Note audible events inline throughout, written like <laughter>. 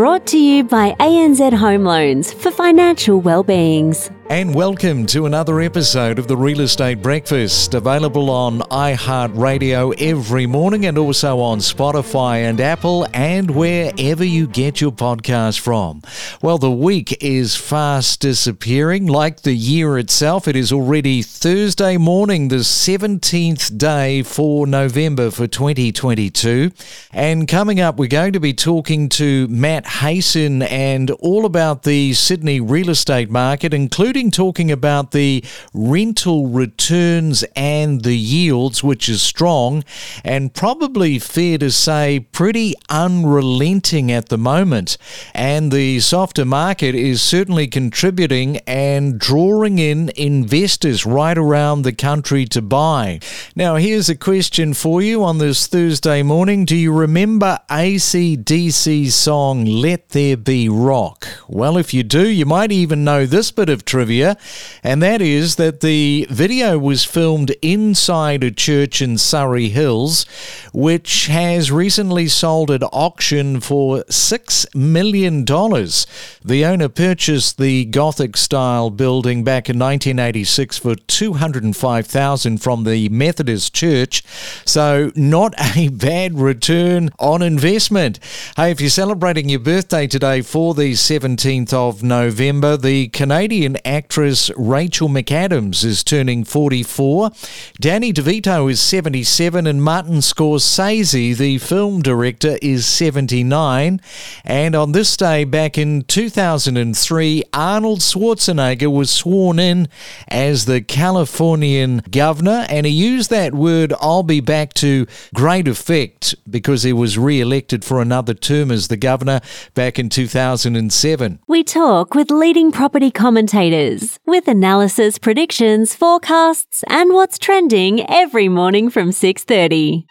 brought to you by ANZ Home Loans for financial well-beings. And welcome to another episode of the Real Estate Breakfast, available on iHeartRadio every morning and also on Spotify and Apple and wherever you get your podcast from. Well, the week is fast disappearing, like the year itself. It is already Thursday morning, the 17th day for November for 2022. And coming up, we're going to be talking to Matt Hayson and all about the Sydney real estate market, including including talking about the rental returns and the yields, which is strong and probably fair to say pretty unrelenting at the moment. And the softer market is certainly contributing and drawing in investors right around the country to buy. Now, here's a question for you on this Thursday morning. Do you remember ACDC's song Let There Be Rock? Well, if you do, you might even know this bit of trivia and that is that the video was filmed inside a church in Surry Hills, which has recently sold at auction for $6 million. The owner purchased the Gothic style building back in 1986 for 205000 from the Methodist Church, so not a <laughs> bad return on investment. Hey, if you're celebrating your birthday today for the 17th of November, the Canadian actress Rachel McAdams is turning 44. Danny DeVito is 77, and Martin Scorsese, the film director, is 79. And on this day back in 2003, Arnold Schwarzenegger was sworn in as the Californian governor, and he used that word, I'll be back to great effect because he was re elected for another term as the governor back in 2007. We talk with leading property commentators with analysis, predictions, forecasts, and what's trending every morning from 6:30.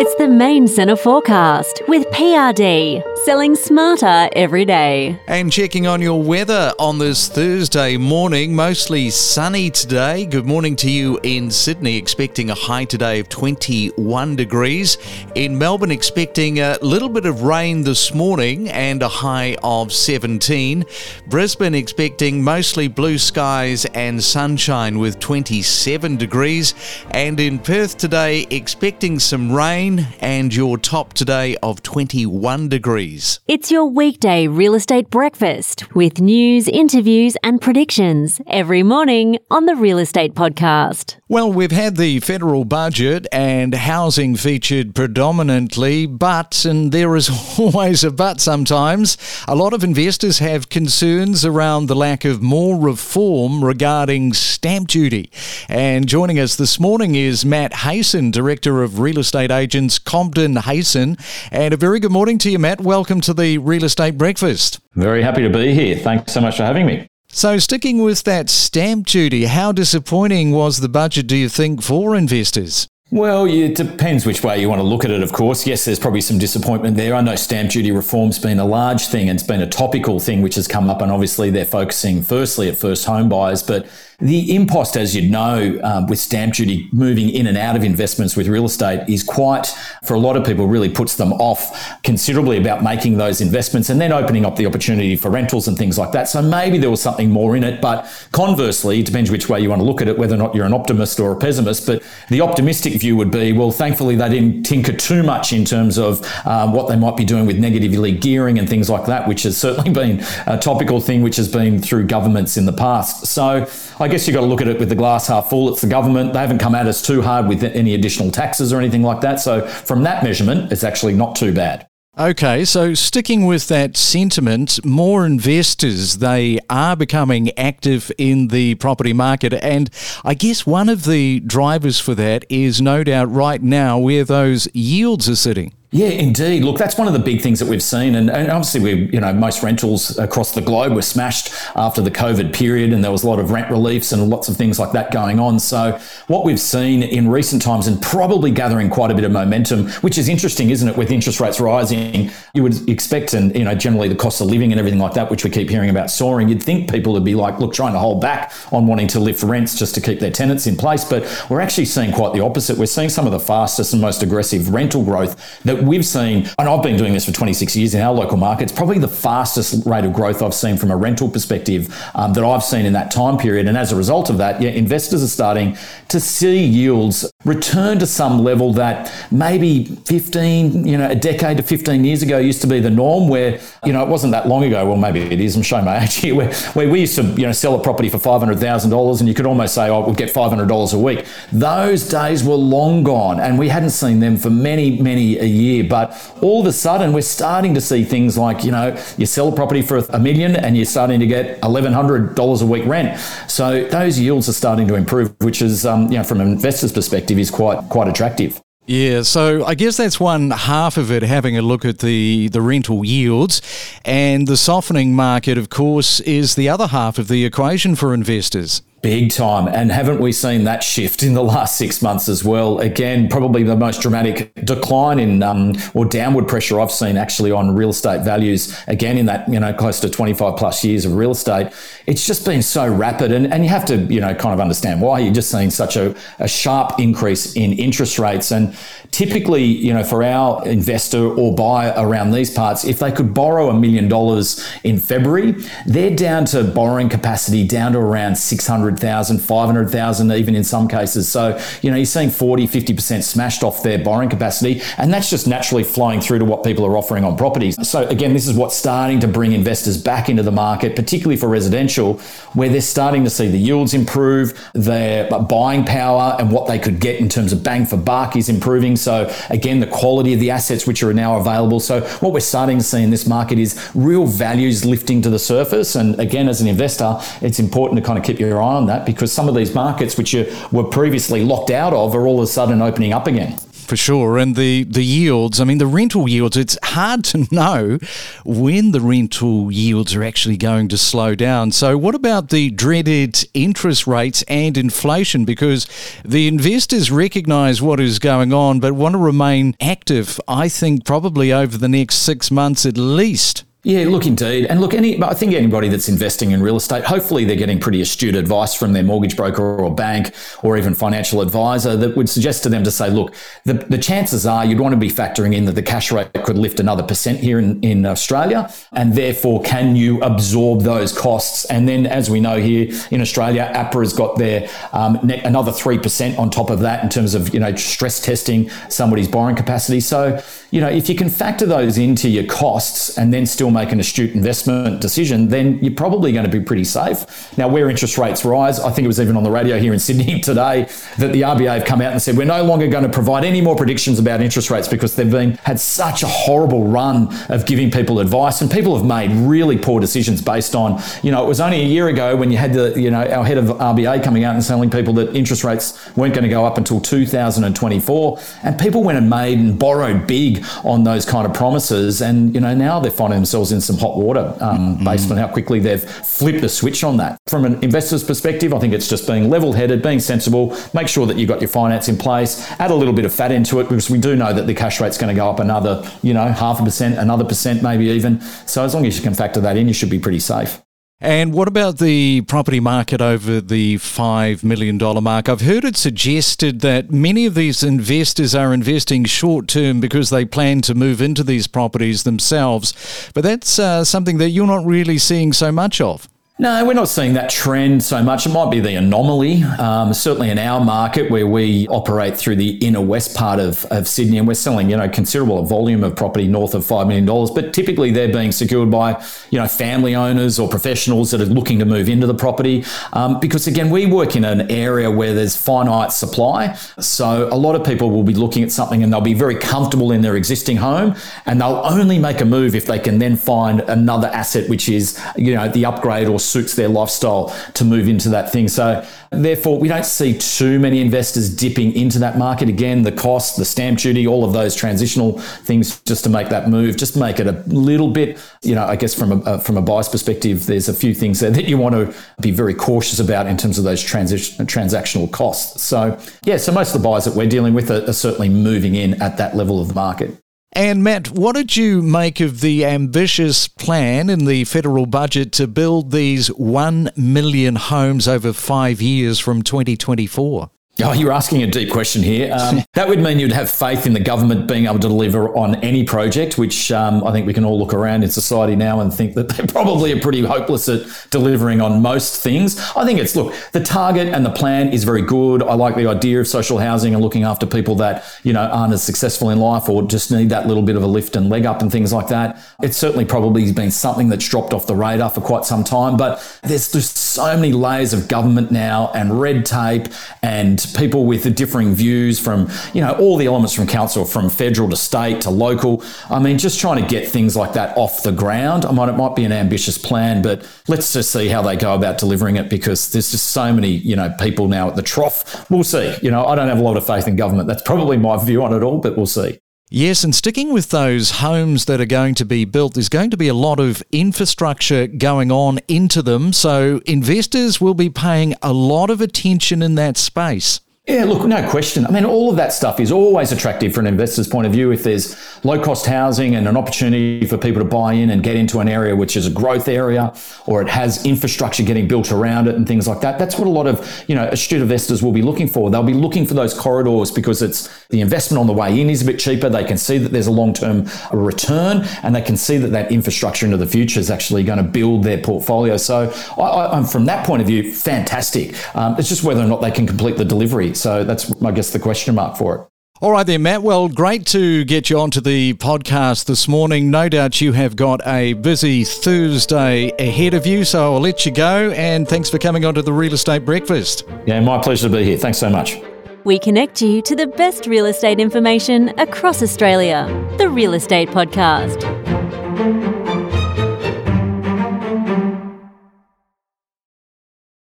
It's the main centre forecast with PRD, selling smarter every day. And checking on your weather on this Thursday morning, mostly sunny today. Good morning to you in Sydney, expecting a high today of 21 degrees. In Melbourne, expecting a little bit of rain this morning and a high of 17. Brisbane, expecting mostly blue skies and sunshine with 27 degrees. And in Perth today, expecting some rain and your top today of 21 degrees. It's your weekday real estate breakfast with news, interviews, and predictions every morning on the Real Estate Podcast. Well, we've had the federal budget and housing featured predominantly, but, and there is <laughs> always a but sometimes, a lot of investors have concerns around the lack of more reform regarding stamp duty. And joining us this morning is Matt Hayson, Director of Real Estate Agents Cobden Hayson. And a very good morning to you, Matt. Welcome to the Real Estate Breakfast. Very happy to be here. Thanks so much for having me. So, sticking with that stamp duty, how disappointing was the budget, do you think, for investors? Well, it depends which way you want to look at it, of course. Yes, there's probably some disappointment there. I know stamp duty reform's been a large thing and it's been a topical thing which has come up, and obviously they're focusing firstly at first home buyers, but the impost, as you'd know, um, with stamp duty moving in and out of investments with real estate is quite, for a lot of people, really puts them off considerably about making those investments and then opening up the opportunity for rentals and things like that. So maybe there was something more in it. But conversely, it depends which way you want to look at it, whether or not you're an optimist or a pessimist. But the optimistic view would be, well, thankfully they didn't tinker too much in terms of um, what they might be doing with negatively gearing and things like that, which has certainly <laughs> been a topical thing which has been through governments in the past. So I I guess you've got to look at it with the glass half full. It's the government. They haven't come at us too hard with any additional taxes or anything like that. So, from that measurement, it's actually not too bad. Okay, so sticking with that sentiment, more investors they are becoming active in the property market and I guess one of the drivers for that is no doubt right now where those yields are sitting. Yeah, indeed. Look, that's one of the big things that we've seen, and, and, obviously, we, you know, most rentals across the globe were smashed after the COVID period, and there was a lot of rent reliefs and lots of things like that going on. So, what we've seen in recent times, and probably gathering quite a bit of momentum, which is interesting, isn't it? With interest rates rising, you would expect, and you know, generally the cost of living and everything like that, which we keep hearing about soaring, you'd think people would be like, look, trying to hold back on wanting to lift rents just to keep their tenants in place, but we're actually seeing quite the opposite. We're seeing some of the fastest and most aggressive rental growth that we've seen, and I've been doing this for 26 years in our local markets, probably the fastest rate of growth I've seen from a rental perspective um, that I've seen in that time period. And as a result of that, yeah, investors are starting to see yields return to some level that maybe 15, you know, a decade to 15 years ago used to be the norm where, you know, it wasn't that long ago. Well, maybe it is. I'm showing my age here where, where we used to, you know, sell a property for $500,000 and you could almost say, oh, we'll get $500 a week. Those days were long gone and we hadn't seen them for many, many a year. But all of a sudden we're starting to see things like, you know, you sell a property for a million and you're starting to get $1,100 a week rent. So those yields are starting to improve, which is, um, you know, from an investor's perspective is quite, quite attractive. Yeah, so I guess that's one half of it, having a look at the, the rental yields. And the softening market, of course, is the other half of the equation for investors. Big time. And haven't we seen that shift in the last six months as well? Again, probably the most dramatic decline in um, or downward pressure I've seen actually on real estate values. Again, in that, you know, close to 25 plus years of real estate, it's just been so rapid. And, and you have to, you know, kind of understand why you're just seeing such a, a sharp increase in interest rates. And typically, you know, for our investor or buyer around these parts, if they could borrow a million dollars in February, they're down to borrowing capacity down to around 600 400,000, 500,000 even in some cases. So, you know, you're seeing 40, 50% smashed off their borrowing capacity. And that's just naturally flowing through to what people are offering on properties. So again, this is what's starting to bring investors back into the market, particularly for residential, where they're starting to see the yields improve, their buying power and what they could get in terms of bang for buck is improving. So again, the quality of the assets which are now available. So what we're starting to see in this market is real values lifting to the surface. And again, as an investor, it's important to kind of keep your eye on that because some of these markets which you were previously locked out of are all of a sudden opening up again for sure. And the, the yields, I mean, the rental yields, it's hard to <laughs> know when the rental yields are actually going to slow down. So, what about the dreaded interest rates and inflation? Because the investors recognize what is going on, but want to remain active, I think, probably over the next six months at least. Yeah, look, indeed. And look, any, I think anybody that's investing in real estate, hopefully they're getting pretty astute advice from their mortgage broker or bank or even financial advisor that would suggest to them to say, look, the, the chances are you'd want to be factoring in that the cash rate could lift another percent here in, in Australia. And therefore, can you absorb those costs? And then, as we know here in Australia, APRA has got their um, another 3% on top of that in terms of, you know, stress testing somebody's borrowing capacity. So, you know, if you can factor those into your costs and then still make an astute investment decision, then you're probably going to be pretty safe. Now, where interest rates rise, I think it was even on the radio here in Sydney <laughs> today that the RBA have come out and said we're no longer going to provide any more predictions about interest rates because they've been had such a horrible run of giving people advice, and people have made really poor decisions based on, you know, it was only a year ago when you had the, you know, our head of RBA coming out and telling people that interest rates weren't going to go up until 2024, and people went and made and borrowed big on those kind of promises, and you know now they're finding themselves themselves in some hot water um, mm-hmm. based on how quickly they've flipped the switch on that. From an investor's perspective, I think it's just being level headed, being sensible, make sure that you've got your finance in place, add a little bit of fat into it because we do know that the cash rate's going to go up another, you know, half a percent, another percent, maybe even. So as long as you can factor that in, you should be pretty safe. And what about the property market over the $5 million mark? I've heard it suggested that many of these investors are investing short term because they plan to move into these properties themselves. But that's uh, something that you're not really seeing so much of. No, we're not seeing that trend so much. It might be the anomaly, um, certainly in our market where we operate through the inner west part of, of Sydney and we're selling, you know, considerable volume of property north of $5 million. But typically they're being secured by, you know, family owners or professionals that are looking to move into the property. Um, because again, we work in an area where there's finite supply. So a lot of people will be looking at something and they'll be very comfortable in their existing home and they'll only make a move if they can then find another asset, which is, you know, the upgrade or suits their lifestyle to move into that thing. So therefore, we don't see too many investors dipping into that market. Again, the cost, the stamp duty, all of those transitional things just to make that move, just make it a little bit, you know, I guess from a, from a buyer's perspective, there's a few things there that you want to be very cautious about in terms of those transition, transactional costs. So yeah, so most of the buyers that we're dealing with are, are certainly moving in at that level of the market. And Matt, what did you make of the ambitious plan in the federal budget to build these 1 million homes over five years from 2024? Oh, you're asking a deep question here. Um, <laughs> that would mean you'd have faith in the government being able to deliver on any project, which um, I think we can all look around in society now and think that <laughs> they probably are pretty hopeless at delivering on most things. I think it's, look, the target and the plan is very good. I like the idea of social housing and looking after people that, you know, aren't as successful in life or just need that little bit of a lift and leg up and things like that. It's certainly probably been something that's dropped off the radar for quite some time, but there's just so many layers of government now and red tape and people with differing views from, you know, all the elements from council, from federal to state to local. I mean, just trying to get things like that off the ground. I mean, it might be an ambitious plan, but let's just see how they go about delivering it because there's just so many, you know, people now at the trough. We'll see. You know, I don't have a lot of faith in government. That's probably my view on it all, but we'll see. Yes, and sticking with those homes that are going to be built, there's going to be a lot of infrastructure going on into them. So investors will be paying a lot of attention in that space. Yeah, look, no question. I mean, all of that stuff is always attractive from an investor's point of view. If there's low cost housing and an opportunity for people to buy in and get into an area which is a growth area or it has infrastructure getting built around it and things like that, that's what a lot of, you know, astute investors will be looking for. They'll be looking for those corridors because it's the investment on the way in is a bit cheaper. They can see that there's a long term return and they can see that that infrastructure into the future is actually going to build their portfolio. So I, am from that point of view, fantastic. Um, it's just whether or not they can complete the delivery. So that's, I guess, the question mark for it. All right, then, Matt. Well, great to get you onto the podcast this morning. No doubt you have got a busy Thursday ahead of you, so I'll let you go. And thanks for coming onto the Real Estate Breakfast. Yeah, my pleasure to be here. Thanks so much. We connect you to the best real estate information across Australia. The Real Estate Podcast.